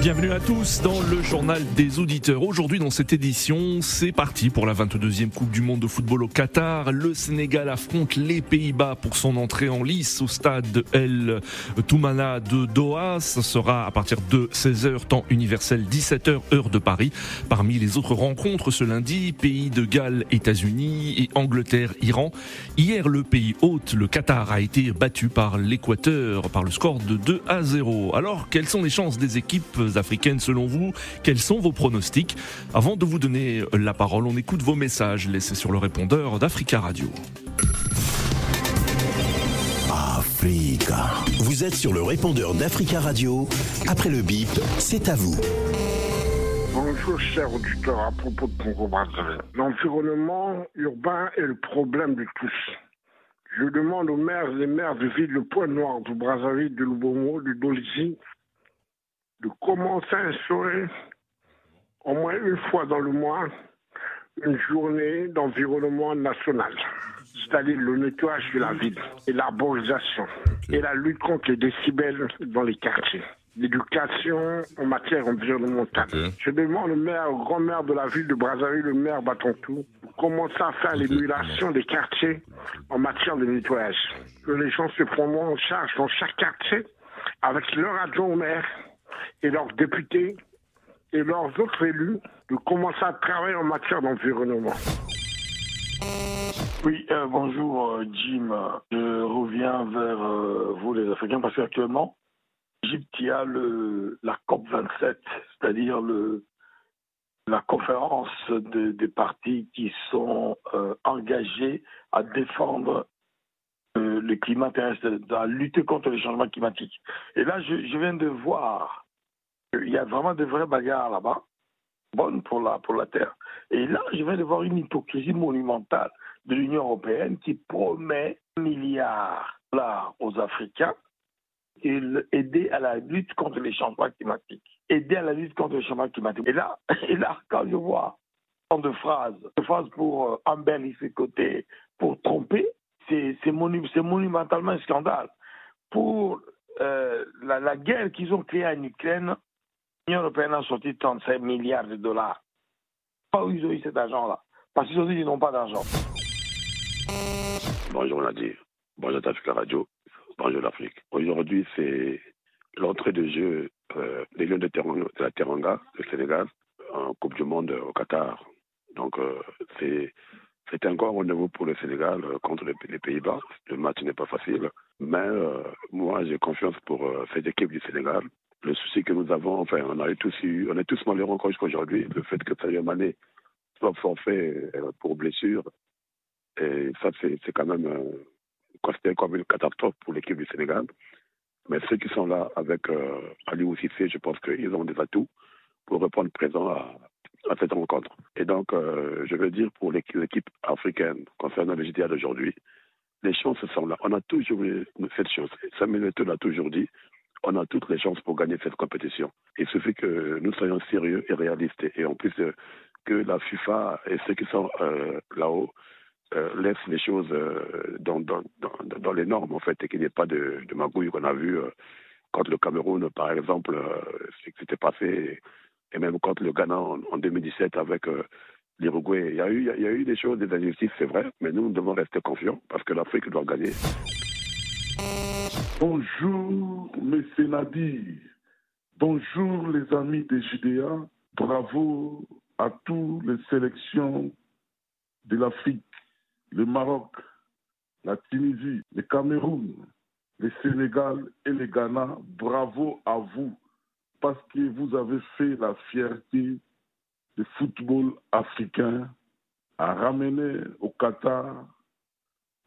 Bienvenue à tous dans le journal des auditeurs. Aujourd'hui dans cette édition, c'est parti pour la 22e Coupe du Monde de football au Qatar. Le Sénégal affronte les Pays-Bas pour son entrée en lice au stade El Toumana de Doha. Ce sera à partir de 16h temps universel, 17h heure de Paris. Parmi les autres rencontres ce lundi, Pays de Galles, États-Unis et Angleterre, Iran. Hier, le pays hôte, le Qatar, a été battu par l'Équateur par le score de 2 à 0. Alors, quelles sont les chances des équipes africaines selon vous Quels sont vos pronostics Avant de vous donner la parole, on écoute vos messages laissés sur le répondeur d'Africa Radio. Africa. Vous êtes sur le répondeur d'Africa Radio. Après le bip, c'est à vous. Bonjour, chers auditeurs, à propos de Congo Brazzaville. L'environnement urbain est le problème de tous. Je demande aux maires et maires de villes de Pointe-Noire, du Brazzaville, de Lubomo, de Dolisie, de commencer à instaurer au moins une fois dans le mois une journée d'environnement national, c'est-à-dire le nettoyage de la ville et l'arborisation et la lutte contre les décibels dans les quartiers. L'éducation en matière environnementale. Je demande au maire, au grand maire de la ville de Brazzaville, le maire Batontou, de commencer à faire l'émulation des quartiers en matière de nettoyage. Que les gens se prennent en charge dans chaque quartier avec leur adjoint au maire et leurs députés et leurs autres élus de commencer à travailler en matière d'environnement. Oui, euh, bonjour euh, Jim. Je reviens vers euh, vous les Africains parce qu'actuellement, Égypte, il y a le, la COP 27, c'est-à-dire le, la conférence de- des partis qui sont engagés à défendre le climat terrestre, à lutter contre les changements climatiques. Et là, je viens de voir qu'il y a vraiment de vraies bagarres là-bas, bonnes pour la, pour la Terre. Et là, je viens de voir une hypocrisie monumentale de l'Union européenne qui promet un milliard aux Africains et aider à la lutte contre les changements climatiques. Aider à la lutte contre les changements climatiques. Et là, et là quand je vois tant de phrases, de phrases pour euh, embellir ses côtés, pour tromper, c'est monu- monumentalement un scandale. Pour euh, la guerre qu'ils ont créée en Ukraine, l'Union européenne a sorti 35 milliards de dollars. Pas où ils ont eu cet argent-là. Parce qu'ils ont dit qu'ils n'ont pas d'argent. Bonjour Nadir, bonjour Africa Radio, bonjour l'Afrique. Aujourd'hui, c'est l'entrée de jeu euh, des Lions de, de la Teranga, le Sénégal, en Coupe du Monde au Qatar. Donc, euh, c'est c'est un grand rendez-vous pour le Sénégal euh, contre les, les Pays-Bas. Le match n'est pas facile, mais euh, moi, j'ai confiance pour euh, cette équipe du Sénégal. Le souci que nous avons, enfin, on a tous eu, on est tous malheureux encore jusqu'à aujourd'hui. Le fait que Sadio Mané soit forfait euh, pour blessure, et ça, c'est quand même euh, considéré comme une catastrophe pour l'équipe du Sénégal. Mais ceux qui sont là avec euh, Ali Oussissé, je pense qu'ils ont des atouts pour répondre présent à, cette rencontre. Et donc, euh, je veux dire pour l'équipe africaine concernant le JDA d'aujourd'hui, les chances sont là. On a toujours cette chance. Samuel Eto'o l'a toujours dit. On a toutes les chances pour gagner cette compétition. Il suffit que nous soyons sérieux et réalistes. Et en plus, euh, que la FIFA et ceux qui sont euh, là-haut euh, laisse les choses dans, les normes, en fait, et qu'il n'y ait pas de, de magouille qu'on a vu contre le Cameroun, par exemple, ce qui s'était passé, et même contre le Ghana en, en 2017 avec l'Uruguay. Il y, a eu, il y a eu des choses, des injustices, c'est vrai, mais nous devons rester confiants parce que l'Afrique doit gagner. Bonjour, Monsieur Nadir. Bonjour, les amis des JDA. Bravo à toutes les sélections de l'Afrique, le Maroc, la Tunisie, le Cameroun, le Sénégal et le Ghana. Bravo à vous parce que vous avez fait la fierté du football africain à ramener au Qatar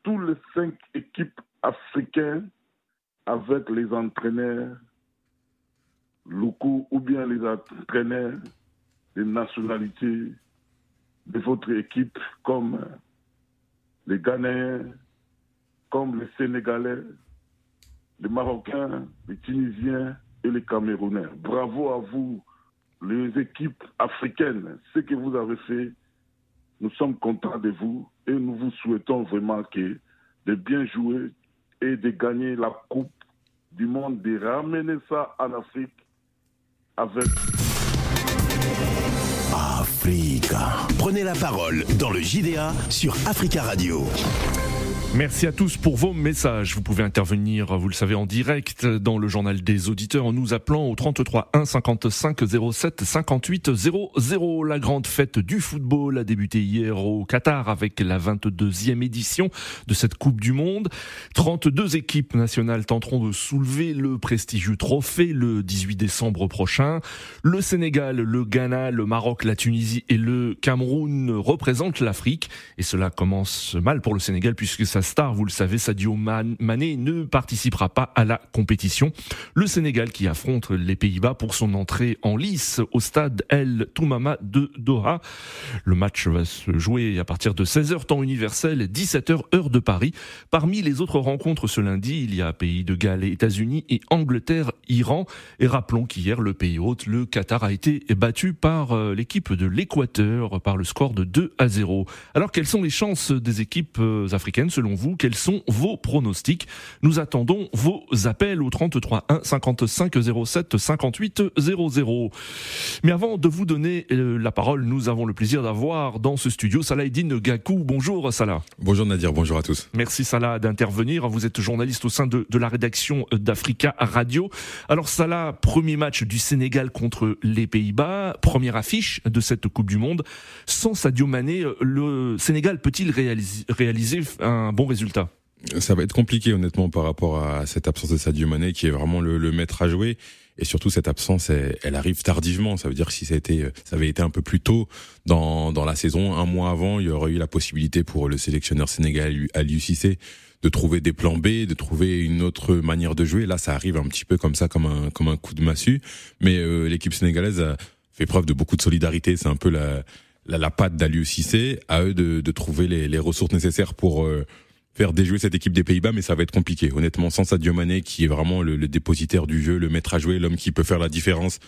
tous les cinq équipes africaines avec les entraîneurs locaux ou bien les entraîneurs des nationalités de votre équipe comme les Ghanéens, comme les Sénégalais, les Marocains, les Tunisiens et les Camerounais. Bravo à vous, les équipes africaines. Ce que vous avez fait, nous sommes contents de vous et nous vous souhaitons vraiment que de bien jouer et de gagner la Coupe du Monde, de ramener ça en Afrique avec Africa. Prenez la parole dans le JDA sur Africa Radio. Merci à tous pour vos messages. Vous pouvez intervenir, vous le savez, en direct dans le journal des auditeurs en nous appelant au 33 1 55 07 58 00. La grande fête du football a débuté hier au Qatar avec la 22e édition de cette Coupe du Monde. 32 équipes nationales tenteront de soulever le prestigieux trophée le 18 décembre prochain. Le Sénégal, le Ghana, le Maroc, la Tunisie et le Cameroun représentent l'Afrique. Et cela commence mal pour le Sénégal puisque ça star, vous le savez, Sadio Mané ne participera pas à la compétition. Le Sénégal qui affronte les Pays-Bas pour son entrée en lice au stade El Toumama de Doha. Le match va se jouer à partir de 16h temps universel, 17h heure de Paris. Parmi les autres rencontres ce lundi, il y a Pays de Galles États-Unis et Angleterre, Iran. Et rappelons qu'hier, le pays hôte, le Qatar, a été battu par euh, l'équipe de l'Équateur par le score de 2 à 0. Alors quelles sont les chances des équipes euh, africaines selon vous Quels sont vos pronostics Nous attendons vos appels au 33 1 55 07 58 00. Mais avant de vous donner euh, la parole, nous avons le plaisir d'avoir dans ce studio Salah Eddine Gakou. Bonjour Salah. Bonjour Nadir, bonjour à tous. Merci Salah d'intervenir. Vous êtes journaliste au sein de, de la rédaction d'Africa Radio. Alors Salah, premier match du Sénégal contre les Pays-Bas, première affiche de cette Coupe du Monde. Sans Sadio Mané, le Sénégal peut-il réaliser, réaliser un bon résultat. Ça va être compliqué honnêtement par rapport à cette absence de Sadio Mané qui est vraiment le, le maître à jouer. Et surtout cette absence elle, elle, arrive tardivement. Ça veut dire que si ça, a été, ça avait été un peu plus tôt dans, dans la saison un mois avant il y aurait eu la possibilité pour le sélectionneur sénégalais Aliou Cissé de trouver des plans B de trouver une autre manière de jouer. Là ça arrive un petit peu comme ça comme un comme un coup de massue. Mais euh, l'équipe sénégalaise a fait preuve de beaucoup de solidarité. C'est un peu la la, la patte d'Aliou Cissé. À eux de, de trouver les, les ressources nécessaires pour euh, faire déjouer cette équipe des Pays-Bas, mais ça va être compliqué. Honnêtement, sans Sadio Mané, qui est vraiment le, le dépositaire du jeu, le maître à jouer, l'homme qui peut faire la différence,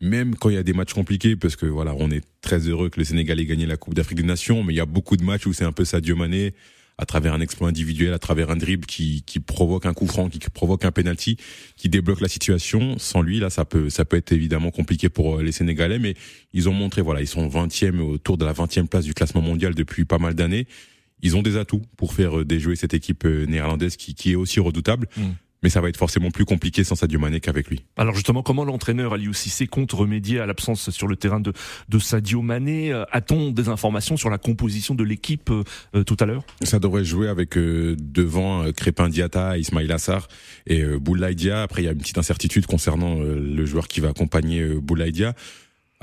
même quand il y a des matchs compliqués, parce que voilà, on est très heureux que le Sénégal ait gagné la Coupe d'Afrique des Nations, mais il y a beaucoup de matchs où c'est un peu Sadio Mané, à travers un exploit individuel, à travers un dribble qui, qui provoque un coup franc, qui provoque un penalty, qui débloque la situation. Sans lui, là, ça peut, ça peut être évidemment compliqué pour les Sénégalais, mais ils ont montré, voilà, ils sont 20e autour de la 20e place du classement mondial depuis pas mal d'années ils ont des atouts pour faire déjouer cette équipe néerlandaise qui, qui est aussi redoutable. Mm. Mais ça va être forcément plus compliqué sans Sadio Mané qu'avec lui. Alors justement, comment l'entraîneur Aliou Cissé compte remédier à l'absence sur le terrain de, de Sadio Mané? A-t-on des informations sur la composition de l'équipe euh, tout à l'heure? Ça devrait jouer avec euh, devant euh, Crépin Diata, Ismail Assar et euh, Boulaïdia. Après, il y a une petite incertitude concernant le joueur qui va accompagner Boulaïdia.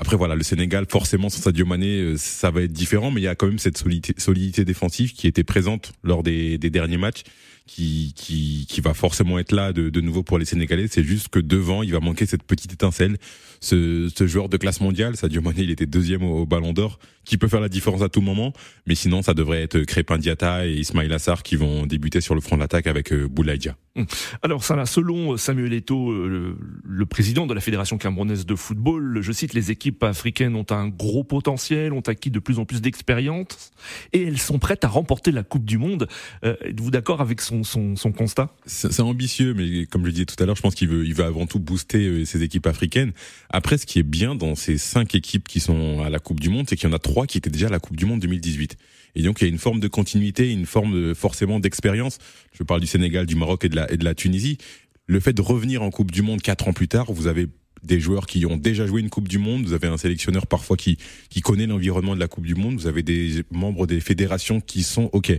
Après voilà, le Sénégal, forcément sans Sadio Mané, ça va être différent, mais il y a quand même cette solidité, solidité défensive qui était présente lors des, des derniers matchs, qui, qui, qui va forcément être là de, de nouveau pour les Sénégalais. C'est juste que devant, il va manquer cette petite étincelle. Ce, ce joueur de classe mondiale, Sadio Mané, il était deuxième au, au Ballon d'Or, qui peut faire la différence à tout moment. Mais sinon, ça devrait être Crépin Diata et Ismail Assar qui vont débuter sur le front de l'attaque avec euh, Boulaïdia. Alors ça, selon Samuel Eto'o, le, le, président de la Fédération camerounaise de football, je cite, les équipes africaines ont un gros potentiel, ont acquis de plus en plus d'expérience et elles sont prêtes à remporter la Coupe du Monde. Euh, Êtes-vous d'accord avec son, son, son constat? C'est ambitieux, mais comme je le disais tout à l'heure, je pense qu'il veut, il veut avant tout booster ces équipes africaines. Après, ce qui est bien dans ces cinq équipes qui sont à la Coupe du Monde, c'est qu'il y en a trois qui étaient déjà à la Coupe du Monde 2018. Et donc il y a une forme de continuité, une forme de, forcément d'expérience. Je parle du Sénégal, du Maroc et de la, et de la Tunisie. Le fait de revenir en Coupe du Monde quatre ans plus tard, vous avez des joueurs qui ont déjà joué une Coupe du Monde, vous avez un sélectionneur parfois qui, qui connaît l'environnement de la Coupe du Monde, vous avez des membres des fédérations qui sont OK,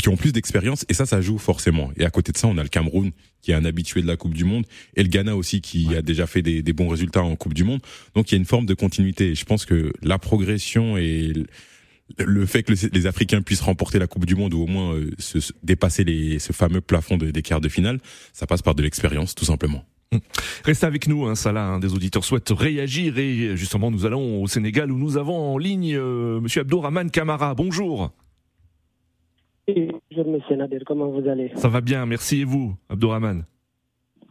qui ont plus d'expérience et ça, ça joue forcément. Et à côté de ça, on a le Cameroun qui est un habitué de la Coupe du Monde et le Ghana aussi qui ouais. a déjà fait des, des bons résultats en Coupe du Monde. Donc il y a une forme de continuité. Je pense que la progression et le fait que les Africains puissent remporter la Coupe du Monde ou au moins euh, se, se dépasser les, ce fameux plafond de, des quarts de finale, ça passe par de l'expérience, tout simplement. Restez avec nous, hein, Salah, hein, des auditeurs souhaitent réagir et justement nous allons au Sénégal où nous avons en ligne euh, Monsieur Abdourahman Kamara. Bonjour. Bonjour Monsieur Nadir, comment vous allez? Ça va bien, merci et vous, Abdourahman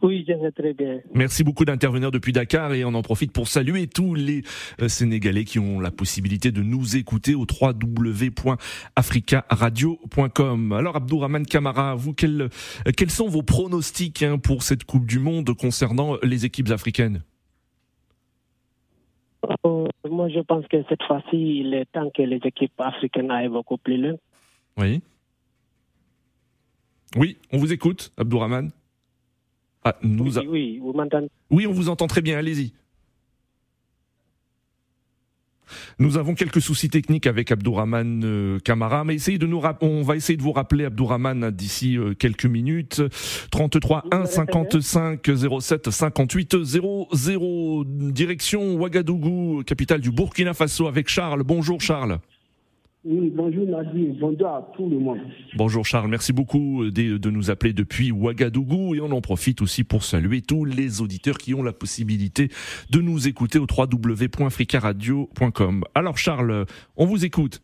Oui, je vais très bien. Merci beaucoup d'intervenir depuis Dakar et on en profite pour saluer tous les euh, Sénégalais qui ont la possibilité de nous écouter au www.africaradio.com. Alors Abdourahman Kamara, vous quels, quels sont vos pronostics hein, pour cette Coupe du Monde concernant les équipes africaines? Euh, Moi, je pense que cette fois-ci, il est temps que les équipes africaines aillent beaucoup plus loin. Oui. Oui, on vous écoute, Abdourahman. Ah, nous oui, oui, vous m'entendez Oui, on vous entend très bien, allez-y. Nous avons quelques soucis techniques avec Abdourahman euh, Kamara, mais essayez de nous on va essayer de vous rappeler Abdourahman d'ici euh, quelques minutes. 33 1 55 07 58 00 direction Ouagadougou, capitale du Burkina Faso avec Charles. Bonjour Charles. Oui, bonjour Nadir, bonjour à tout le monde. Bonjour Charles, merci beaucoup de, de, nous appeler depuis Ouagadougou et on en profite aussi pour saluer tous les auditeurs qui ont la possibilité de nous écouter au www.fricaradio.com. Alors Charles, on vous écoute.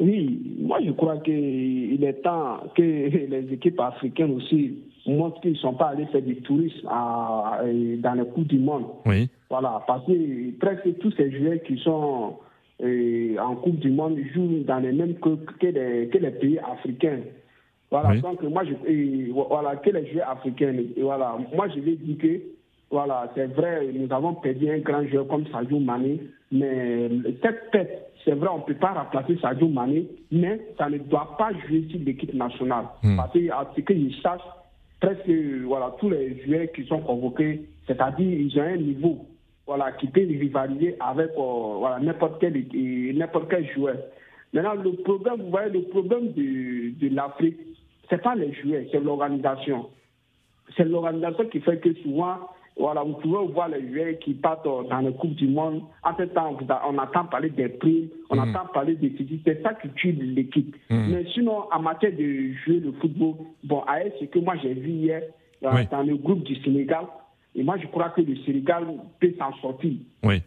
Oui, moi je crois qu'il est temps que les équipes africaines aussi montrent qu'ils ne sont pas allés faire du tourisme à, dans les coups du monde. Oui. Voilà, parce que presque tous ces joueurs qui sont en Coupe du Monde jouent dans les mêmes que, que, les, que les pays africains. Voilà, donc moi, je, voilà, que les joueurs africains. Et voilà, moi, je vais dire que, voilà, c'est vrai, nous avons perdu un grand joueur comme Sadio Mané, mais cette tête, c'est vrai, on ne peut pas remplacer Sadio Mané, mais ça ne doit pas jouer sur l'équipe nationale. Hmm. Parce que, à ce que je sache, presque, voilà, tous les joueurs qui sont convoqués, c'est-à-dire, ils ont un niveau voilà, qui peut rivaliser avec euh, voilà, n'importe quel, n'importe quel joueur. Maintenant, le problème, vous voyez, le problème de, de l'Afrique, ce n'est pas les joueurs, c'est l'organisation. C'est l'organisation qui fait que souvent, voilà, vous pouvez voir les joueurs qui partent dans la Coupe du Monde. En ce temps, on entend parler des primes, on mm. entend parler des physiques. C'est ça qui tue l'équipe. Mm. Mais sinon, en matière de jouer le football, bon, à ce que moi j'ai vu hier, dans le groupe du Sénégal, et moi, je crois que le Sénégal peut s'en sortir. Oui.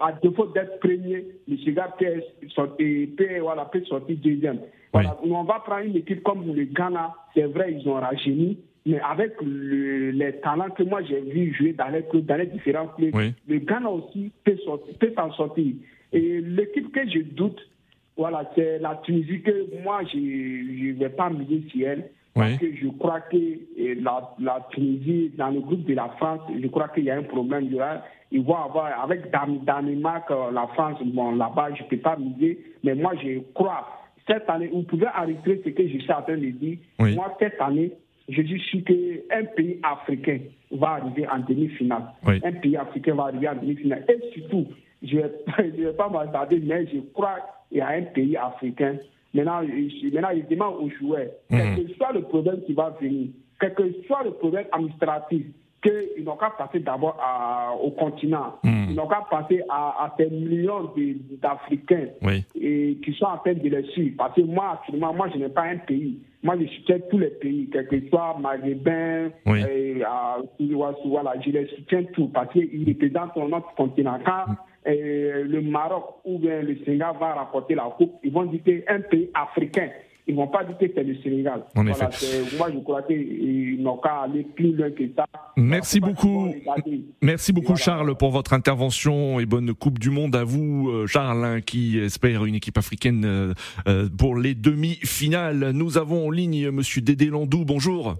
À défaut d'être premier, le Sénégal peut, sortir, voilà, peut sortir deuxième. Voilà. On va prendre une équipe comme le Ghana. C'est vrai, ils ont rajeuni. Mais avec le, les talents que moi j'ai vu jouer dans les clubs, dans les différents clubs, le Ghana aussi peut s'en sortir. Et l'équipe que je doute, voilà, c'est la Tunisie que moi je ne vais pas miser sur elle. Parce que je crois que eh, la, la, Tunisie, dans le groupe de la France, je crois qu'il y a un problème. Ils vont avoir, avec Danemark, euh, la France, bon, là-bas, je ne peux pas miser, mais moi, je crois, cette année, vous pouvez arrêter ce que je suis en train de dire. Moi, cette année, je dis sûr qu'un pays africain va arriver en demi-finale. Un pays africain va arriver en demi-finale. Et surtout, je ne vais, vais pas m'attarder, mais je crois qu'il y a un pays africain Maintenant, maintenant il demande aux joueurs, quel que soit le problème qui va venir, quel que soit le problème administratif, qu'ils n'ont qu'à passer d'abord au continent. Hmm. Ils n'ont qu'à passer à, ces millions d'Africains qui sont en train de les suivre. Parce que moi, actuellement, moi, je n'ai pas un pays. Moi, je soutiens tous les pays, quel que soit maghrébin, et, voilà, je les soutiens tous parce qu'ils représentent notre continent. Quand le Maroc ou bien le Sénégal va rapporter la coupe, ils vont dire un pays africain. Ils ne vont pas dire que c'est le Sénégal. moi, je crois qu'ils n'ont qu'à aller plus loin que ça. Merci beaucoup. Merci beaucoup, Charles, pour votre intervention et bonne Coupe du Monde à vous, euh, Charles, hein, qui espère une équipe africaine euh, euh, pour les demi-finales. Nous avons en ligne Monsieur Dédé Landou. Bonjour.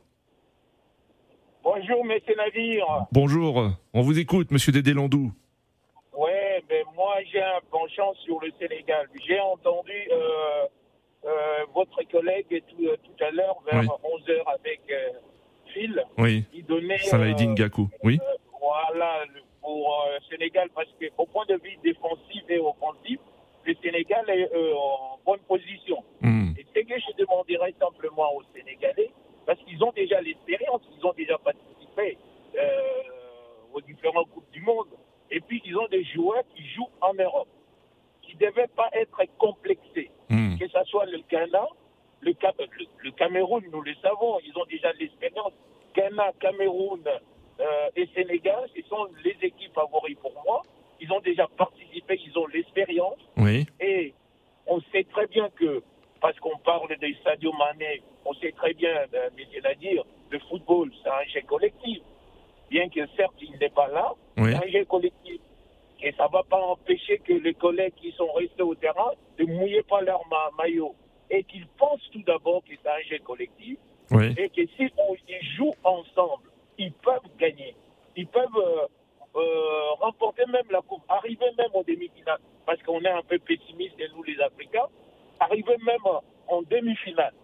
Bonjour, Monsieur Nadir. Bonjour. On vous écoute, Monsieur Dédé Landou j'ai un penchant sur le Sénégal. J'ai entendu euh, euh, votre collègue tout, euh, tout à l'heure, vers 11h avec Phil. Oui. Il donnait. Saladin Gakou. Oui. voilà, pour le Sénégal, parce qu'au point de vue défensif et offensif, le Sénégal est en bonne position. Hmm. Et ce que je demanderais simplement aux Sénégalais, parce qu'ils ont déjà l'expérience, ils ont déjà participé aux différentes Coupes du Monde. Et puis, ils ont des joueurs qui jouent en Europe, qui ne devaient pas être complexés. Hmm. Que ce soit le Ghana, le, le, Cameroun, nous le savons, ils ont déjà l'expérience. Ghana, Cameroun euh, et Sénégal, ce sont les équipes favoris pour moi. Ils ont déjà participé, ils ont l'expérience. Oui. Et on sait très bien que, parce qu'on parle de Sadio Mané, on sait très bien, euh, mais dire, le football, c'est un jeu collectif. Bien que certes, il n'est pas là, c'est un jeu collectif. Et ça ne va pas empêcher que les collègues qui sont restés au terrain ne mouillent pas leur maillot. Et qu'ils pensent tout d'abord que c'est un jeu collectif. Et que si on y joue ensemble, ils peuvent gagner. Ils peuvent euh, euh, remporter même la Coupe, arriver même en demi-finale. Parce qu'on est un peu pessimiste, nous les Africains, arriver même en demi-finale.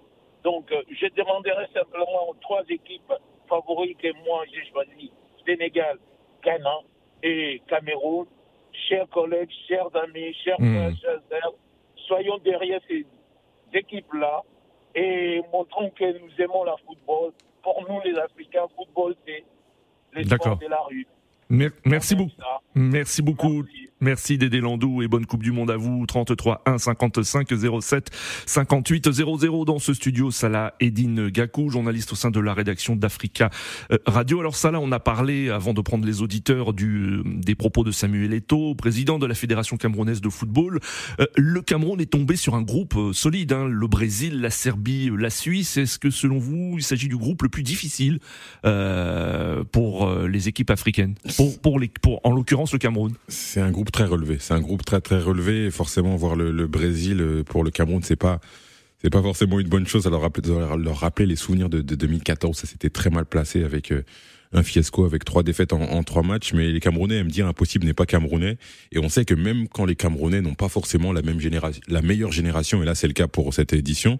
Donc, euh, je demanderai simplement aux trois équipes favorites que moi j'ai choisi, Sénégal, Ghana et Cameroun. Chers collègues, chers amis, chers hmm. frères, chers sœurs, soyons derrière ces équipes-là et montrons que nous aimons la football. Pour nous, les Africains, football, c'est les sports de la rue. Merci beaucoup. Merci beaucoup. Merci Dédé Landou et bonne Coupe du Monde à vous. 33 1 55 07 58 00 dans ce studio. Salah Edine Gakou, journaliste au sein de la rédaction d'Africa euh, Radio. Alors Salah, on a parlé avant de prendre les auditeurs du, des propos de Samuel Eto'o, président de la Fédération camerounaise de football. Euh, le Cameroun est tombé sur un groupe euh, solide. Hein. le Brésil, la Serbie, la Suisse. Est-ce que selon vous, il s'agit du groupe le plus difficile euh, pour les équipes africaines, pour, pour les, pour en l'occurrence le Cameroun C'est un groupe très relevé. C'est un groupe très très relevé. forcément, voir le, Brésil euh, pour le Cameroun, c'est pas c'est pas forcément une bonne chose. Alors leur, leur rappeler les souvenirs de, 2014, ça s'était très mal placé avec euh, un fiasco avec trois défaites en, trois matchs. Mais les Camerounais aiment dire impossible n'est pas Camerounais. Et on sait que même quand les Camerounais n'ont pas forcément la même génération, la meilleure génération, et là c'est le cas pour cette édition,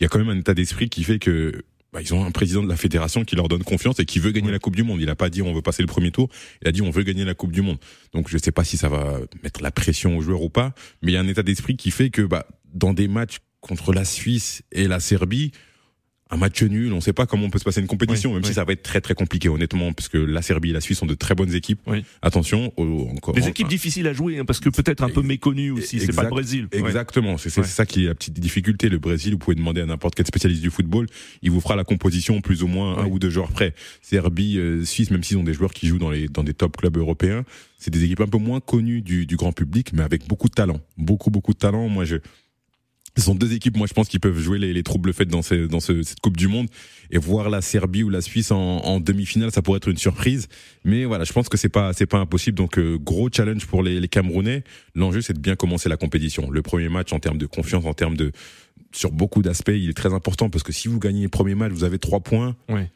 il y a quand même un état d'esprit qui fait que bah, ils ont un président de la fédération qui leur donne confiance et qui veut gagner la Coupe du Monde. Il a pas dit on veut passer le premier tour, il a dit on veut gagner la Coupe du Monde. Donc je sais pas si ça va mettre la pression aux joueurs ou pas, mais il y a un état d'esprit qui fait que bah, dans des matchs contre la Suisse et la Serbie, un match nul, on ne sait pas comment on peut se passer une compétition, même si ça va être très très compliqué honnêtement, parce que la Serbie et la Suisse sont de très bonnes équipes. Attention, encore des équipes difficiles à jouer, hein, parce que peut-être un peu méconnues aussi. C'est pas le Brésil. Exactement, c'est ça qui est la petite difficulté. Le Brésil, vous pouvez demander à n'importe quel spécialiste du football, il vous fera la composition plus ou moins un ou deux joueurs près. Serbie, euh, Suisse, même s'ils ont des joueurs qui jouent dans les dans des top clubs européens, c'est des équipes un peu moins connues du, du grand public, mais avec beaucoup de talent, beaucoup beaucoup de talent. Moi, je ce sont deux équipes, moi je pense, qui peuvent jouer les, les troubles faits dans, dans ce, cette Coupe du Monde et voir la Serbie ou la Suisse en, en demi-finale, ça pourrait être une surprise. Mais voilà, je pense que c'est pas c'est pas impossible. Donc euh, gros challenge pour les, les Camerounais. L'enjeu c'est de bien commencer la compétition. Le premier match en termes de confiance, en termes de sur beaucoup d'aspects, il est très important parce que si vous gagnez le premier match, vous avez trois points. Ouais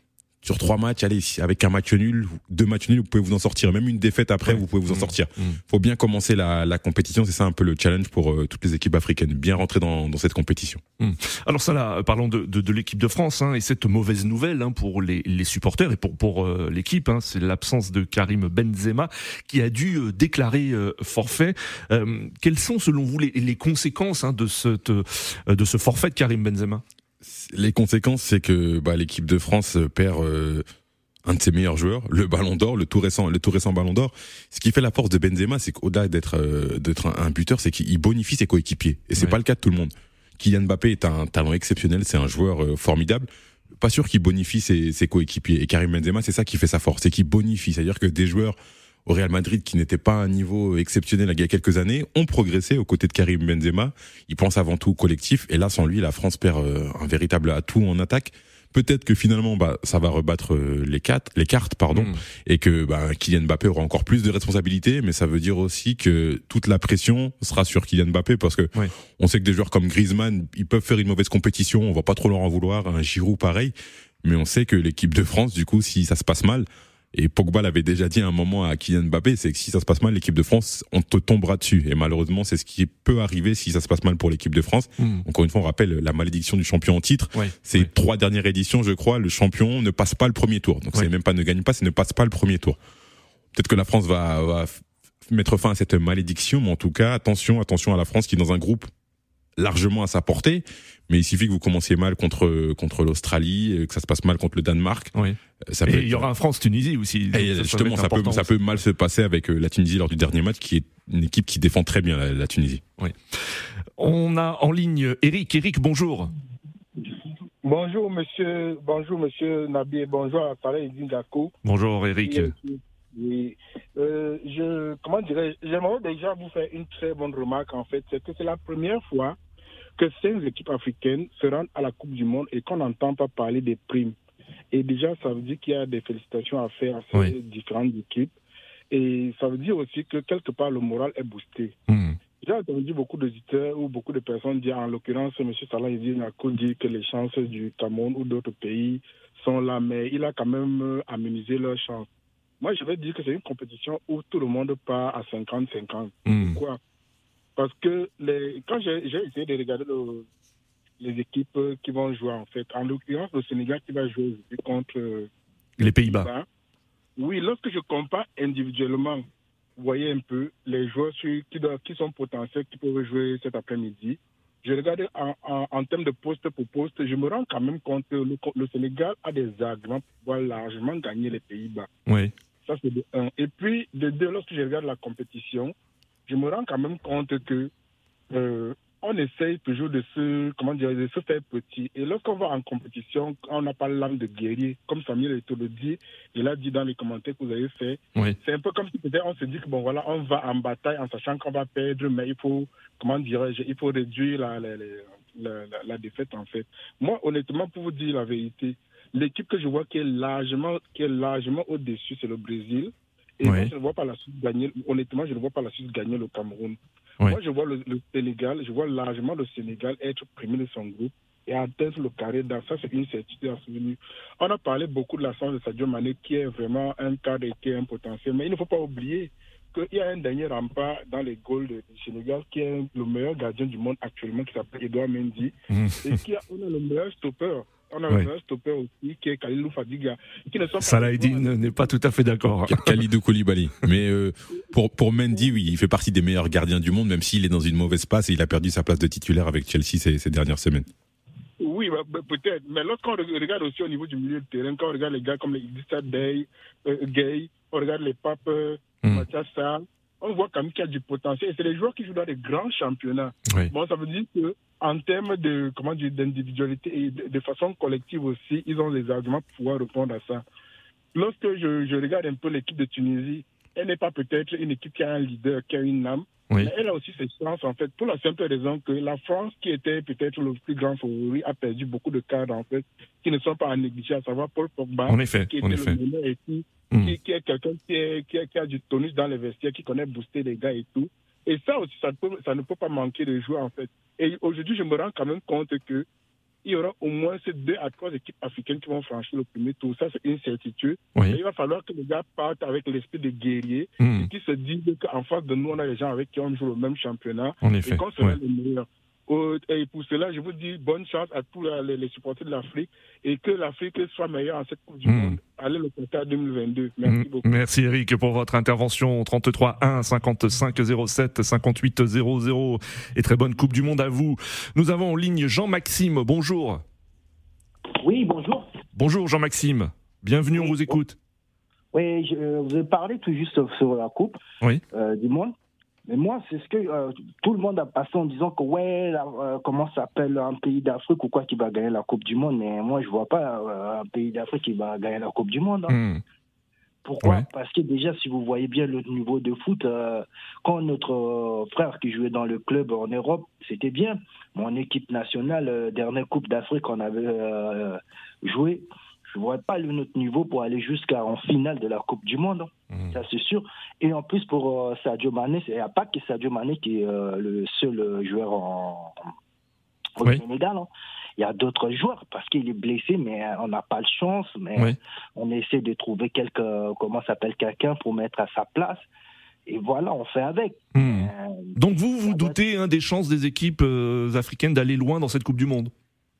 sur trois matchs, allez, avec un match nul, deux matchs nuls, vous pouvez vous en sortir. Même une défaite après, vous pouvez vous en mmh. sortir. Il mmh. Faut bien commencer la, la compétition. C'est ça un peu le challenge pour euh, toutes les équipes africaines. Bien rentrer dans, dans cette compétition. Mmh. Alors ça là, parlons de, de, de l'équipe de France hein, et cette mauvaise nouvelle hein, pour les, les, supporters et pour, pour euh, l'équipe, hein, c'est l'absence de Karim Benzema qui a dû euh, déclarer forfait. quelles sont selon vous les, les conséquences hein, de, cette, de ce forfait de Karim Benzema? Les conséquences, c'est que bah, l'équipe de France perd euh, un de ses meilleurs joueurs, le Ballon d'Or, le tout récent, le tout récent Ballon d'Or. Ce qui fait la force de Benzema, c'est qu'au-delà d'être euh, d'être un, buteur, c'est qu'il bonifie ses coéquipiers. Et c'est pas le cas de tout le monde. Kylian Mbappé est un talent exceptionnel, c'est un joueur euh, formidable. Pas sûr qu'il bonifie ses, ses coéquipiers. Et Karim Benzema, c'est ça qui fait sa force, c'est qu'il bonifie. C'est-à-dire que des joueurs au Real Madrid qui n'était pas à un niveau exceptionnel il y a quelques années ont progressé aux côtés de Karim Benzema. Il pense avant tout au collectif et là sans lui la France perd euh, un véritable atout en attaque. Peut-être que finalement bah ça va rebattre euh, les cartes, les cartes pardon, mm. et que bah, Kylian Mbappé aura encore plus de responsabilités, mais ça veut dire aussi que toute la pression sera sur Kylian Mbappé parce que on sait que des joueurs comme Griezmann, ils peuvent faire une mauvaise compétition, on va pas trop leur en vouloir, un Giroud pareil, mais on sait que l'équipe de France du coup si ça se passe mal, et Pogba l'avait déjà dit à un moment à Kylian Mbappé, c'est que si ça se passe mal, l'équipe de France, on te tombera dessus. Et malheureusement, c'est ce qui peut arriver si ça se passe mal pour l'équipe de France. Hmm. Encore une fois, on rappelle la malédiction du champion en titre. c'est trois dernières éditions, je crois, le champion ne passe pas le premier tour. Donc c'est même pas ne gagne pas, c'est ne passe pas le premier tour. Peut-être que la France va, va mettre fin à cette malédiction, mais en tout cas, attention, attention à la France qui est dans un groupe largement à sa portée, mais il suffit que vous commenciez mal contre contre l'Australie, que ça se passe mal contre le Danemark. Oui. Euh, ça et il y aura un France-Tunisie aussi. Et justement, ça, peut ça peut mal se passer avec euh, la Tunisie lors du dernier match, qui est une équipe qui défend très bien la, Tunisie. Oui. On a en ligne Eric. Eric, bonjour. Bonjour monsieur, bonjour monsieur Nabi, bonjour à Saleh Bonjour Eric. Oui, euh, je comment dirais j'aimerais déjà vous faire une très bonne remarque en fait, c'est que c'est la première fois que cinq équipes africaines se rendent à la Coupe du Monde et qu'on n'entend pas parler des primes. Et déjà, ça veut dire qu'il y a des félicitations à faire à ces différentes équipes. Et ça veut dire aussi que quelque part, le moral est boosté. Hmm. J'ai entendu beaucoup d'auditeurs ou beaucoup de personnes dire, en l'occurrence, M. Salah Nako dit que les chances du Cameroun ou d'autres pays sont là, mais il a quand même amenuisé leurs chances. Moi, je vais dire que c'est une compétition où tout le monde part à 50-50. Hmm. Pourquoi? Parce que les, quand j'ai essayé de regarder les équipes qui vont jouer, en fait, en l'occurrence, le Sénégal qui va jouer contre les Pays-Bas. oui, lorsque je compare individuellement, vous voyez un peu les joueurs qui, qui sont potentiels, qui peuvent jouer cet après-midi. Je regarde en, en, termes de poste pour poste, je me rends quand même compte que le, le Sénégal a des arguments pour pouvoir largement gagner les Pays-Bas. Oui. Ça, c'est de un. Et puis, de deux, lorsque je regarde la compétition, je me rends quand même compte que euh, on essaye toujours de se, comment dire, de se faire petit. Et lorsqu'on va en compétition, on n'a pas l'âme de guerrier, comme Samuel Eto'o le dit, il a dit dans les commentaires que vous avez fait. C'est un peu comme si peut-être on se dit que bon voilà, on va en bataille en sachant qu'on va perdre, mais il faut, comment dirais-je, il faut réduire la, la, la, la, défaite en fait. Moi, honnêtement, pour vous dire la vérité, l'équipe que je vois qui est largement, qui est largement au-dessus, c'est le Brésil. Et moi, je ne vois pas la Suisse gagner, honnêtement, je ne vois pas la Suisse gagner le Cameroun. Moi, je vois le, Sénégal, je vois largement le Sénégal être premier de son groupe et atteindre le carré dans ça, c'est une certitude souvenir. On a parlé beaucoup de la chance de Sadio Mané, qui est vraiment un cadre et qui est un potentiel, mais il ne faut pas oublier qu'il y a un dernier rempart dans les goals du Sénégal qui est le meilleur gardien du monde actuellement, qui s'appelle Edouard Mendy, mmh. et qui a, on a le meilleur stopper on a un stopper aussi qui est Khalilou Fadiga. Qui ne Salah n'est pas tout à fait d'accord. Khalidou Koulibaly. Mais euh, pour, pour Mendy, oui, il fait partie des meilleurs gardiens du monde, même s'il est dans une mauvaise passe et il a perdu sa place de titulaire avec Chelsea ces, ces dernières semaines. Oui, bah, bah, peut-être. Mais lorsqu'on regarde aussi au niveau du milieu de terrain, quand on regarde les gars comme les Idrissa Day, euh, Gay, on regarde les Papes, euh, mm. Mathias on voit quand même qu'il y a du potentiel. C'est les joueurs qui jouent dans des grands championnats. Bon, ça veut dire que en termes de comment dire d'individualité et de, façon collective aussi, ils ont les arguments pour pouvoir répondre à ça. Lorsque je, je regarde un peu l'équipe de Tunisie, elle n'est pas peut-être une équipe qui a un leader, qui a une âme, mais elle a aussi ses chances en fait, pour la simple raison que la France, qui était peut-être le plus grand favori, a perdu beaucoup de cadres en fait, qui ne sont pas à négliger, à savoir Paul Pogba, en effet, qui était le meilleur et qui, qui, est quelqu'un qui, qui, qui, a du tonus dans les vestiaires, qui connaît booster les gars et tout. Et ça aussi, ça, peut, ça ne peut pas manquer de jouer en fait. Et aujourd'hui, je me rends quand même compte que il y aura au moins ces deux à trois équipes africaines qui vont franchir le premier tour. Ça, c'est une certitude. il va falloir que les gars partent avec l'esprit de guerrier hmm. et qu'ils se disent qu'en face de nous, on a des gens avec qui on joue le même championnat et qu'on sera les meilleurs. Et pour cela, je vous dis bonne chance à tous les, supporters de l'Afrique et que l'Afrique soit meilleure en cette Coupe du hmm. Monde. Allez le Qatar 2022. Merci hmm. beaucoup. Merci Eric pour votre intervention. 33 1 55 07 58 00 et très bonne Coupe du Monde à vous. Nous avons en ligne Jean-Maxime. Bonjour. Oui, bonjour. Bonjour Jean-Maxime. Bienvenue, on vous écoute. Oui, je, vous ai parlé tout juste sur la Coupe euh, du Monde. Mais moi, c'est ce que euh, tout le monde a passé en disant que, ouais, euh, comment s'appelle un pays d'Afrique ou quoi qui va gagner la Coupe du Monde. Mais moi, je vois pas euh, un pays d'Afrique qui va gagner la Coupe du Monde. Hein. Hmm. Pourquoi? Parce que déjà, si vous voyez bien le niveau de foot, quand notre frère qui jouait dans le club en Europe, c'était bien. Mon équipe nationale, dernière Coupe d'Afrique, on avait joué je ne vois pas le notre niveau pour aller jusqu'en finale de la Coupe du Monde. Hein. Mmh. Ça, c'est sûr. Et en plus, pour euh, Sadio Mané, il n'y a pas que Sadio Mané qui est euh, le seul euh, joueur en, au Sénégal. Hein. Il y a d'autres joueurs parce qu'il est blessé, mais on n'a pas de chance. Mais on essaie de trouver quelque, comment s'appelle quelqu'un pour mettre à sa place. Et voilà, on fait avec. Mmh. Donc vous, vous doutez hein, des chances des équipes africaines d'aller loin dans cette Coupe du Monde?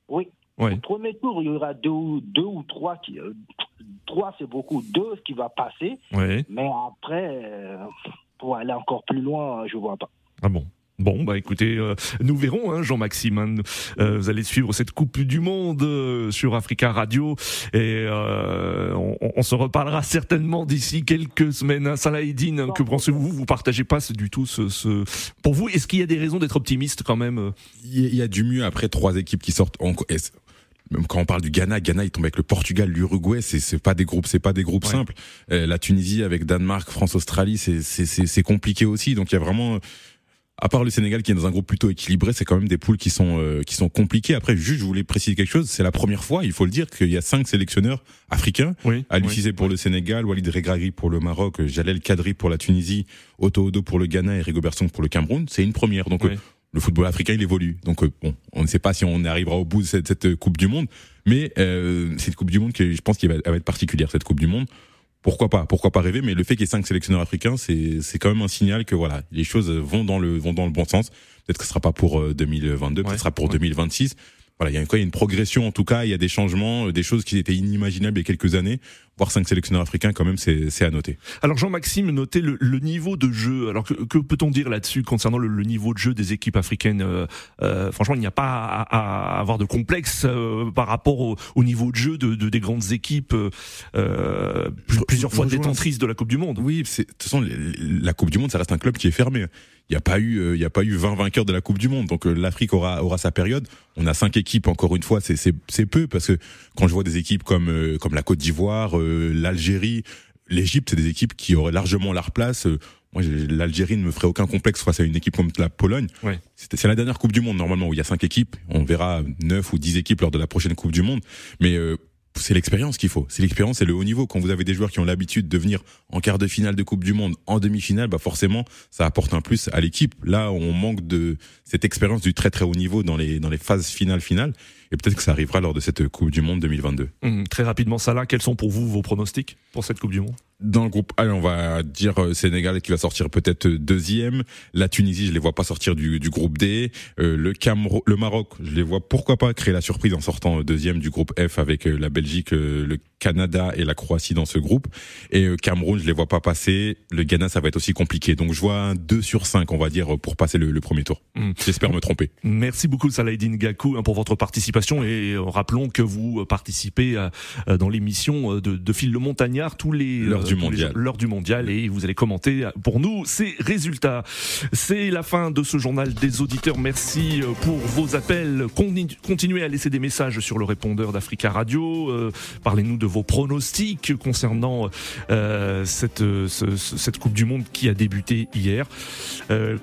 Oui, au premier tour, il y aura deux, deux ou trois qui. Euh, trois, c'est beaucoup. Deux qui va passer. Mais après, euh, pour aller encore plus loin, je vois pas. Ah bon Bon, bah écoutez, euh, nous verrons, hein, Jean-Maxime. Hein, vous allez suivre cette Coupe du Monde sur Africa Radio et on, se reparlera certainement d'ici quelques semaines. Hein. Salahidine, que pensez-vous? Vous partagez pas du tout ce, ce... Pour vous, est-ce qu'il y a des raisons d'être optimiste quand même Il y a du mieux après trois équipes qui sortent. En même quand on parle du Ghana, Ghana il tombe avec le Portugal, l'Uruguay, c'est c'est pas des groupes, c'est pas des groupes simples. Euh, la Tunisie avec Danemark, France, Australie, c'est c'est c'est compliqué aussi. Donc il y a vraiment à part le Sénégal qui est dans un groupe plutôt équilibré, c'est quand même des poules qui sont euh, qui sont compliquées. Après, juste, je voulais préciser quelque chose. C'est la première fois, il faut le dire, qu'il y a cinq sélectionneurs africains. Oui, Ali pour le Sénégal, Walid Regragui pour le Maroc, Jalel Kadri pour la Tunisie, Otto Odo pour le Ghana et Rigo pour le Cameroun. C'est une première. Donc euh, le football africain, il évolue. Donc euh, bon, on ne sait pas si on arrivera au bout de cette, cette Coupe du Monde, mais euh, c'est une Coupe du Monde je pense, qui va, va être particulière cette Coupe du Monde pourquoi pas, pourquoi pas rêver, mais le fait qu'il y ait cinq sélectionneurs africains, c'est c'est quand même un signal que voilà, les choses vont dans le vont dans le bon sens. Peut-être que ce sera pas pour 2022, peut-être que ce sera pour 2026 voilà, il y a une, une progression en tout cas, il y a des changements, euh, des choses qui étaient inimaginables il y a quelques années. Voir cinq sélectionneurs africains, quand même, c'est à noter. Alors Jean-Maxime, notez le, le, niveau de jeu. Alors que, que peut-on dire là-dessus concernant le, le, niveau de jeu des équipes africaines euh, euh, Franchement, il n'y a pas à, à, avoir de complexe euh, par rapport au, au, niveau de jeu de, de des grandes équipes euh, plusieurs fois détentrices de la Coupe du Monde. Oui, de toute façon, la Coupe du Monde, ça reste un club qui est fermé il n'y a pas eu il y a pas eu 20 vainqueurs de la Coupe du monde donc l'Afrique aura aura sa période on a cinq équipes encore une fois c'est c'est c'est peu parce que quand je vois des équipes comme comme la Côte d'Ivoire l'Algérie l'Égypte c'est des équipes qui auraient largement leur place moi l'Algérie ne me ferait aucun complexe face à une équipe comme la Pologne ouais. c'est la dernière Coupe du monde normalement où il y a cinq équipes on verra neuf ou dix équipes lors de la prochaine Coupe du monde mais c'est l'expérience qu'il faut. C'est l'expérience et le haut niveau. Quand vous avez des joueurs qui ont l'habitude de venir en quart de finale de Coupe du Monde, en demi-finale, bah forcément, ça apporte un plus à l'équipe. Là, on manque de cette expérience du très très haut niveau dans les dans les phases finales finales. Et peut-être que ça arrivera lors de cette Coupe du Monde 2022. Mmh, très rapidement, Salah, quels sont pour vous vos pronostics pour cette Coupe du Monde? Dans le groupe A, on va dire euh, Sénégal qui va sortir peut-être deuxième. La Tunisie, je les vois pas sortir du, du groupe D. Euh, le Cameroun, le Maroc, je les vois pourquoi pas créer la surprise en sortant deuxième du groupe F avec euh, la Belgique, le Canada et la Croatie dans ce groupe. Et Cameroun, je les vois pas passer. Le Ghana, ça va être aussi compliqué. Donc je vois un 2 sur 5, on va dire, pour passer le, premier tour. Mmh. J'espère me tromper. Merci beaucoup Salahidine Gakou hein, pour votre participation et rappelons que vous participez dans l'émission de, de Phil le Montagnard tous les du mondial. L'heure du mondial et vous allez commenter pour nous ces résultats. C'est la fin de ce journal des auditeurs. Merci euh, pour vos appels. Continuez à laisser des messages sur le répondeur d'Africa Radio. Euh, parlez-nous de vos pronostics concernant euh, cette, Coupe du Monde qui a débuté hier.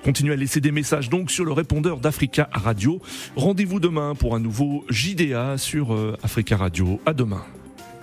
continuez à laisser des messages donc sur le répondeur d'Africa Radio. Rendez-vous demain pour un nouveau JDA sur Africa Radio. À demain.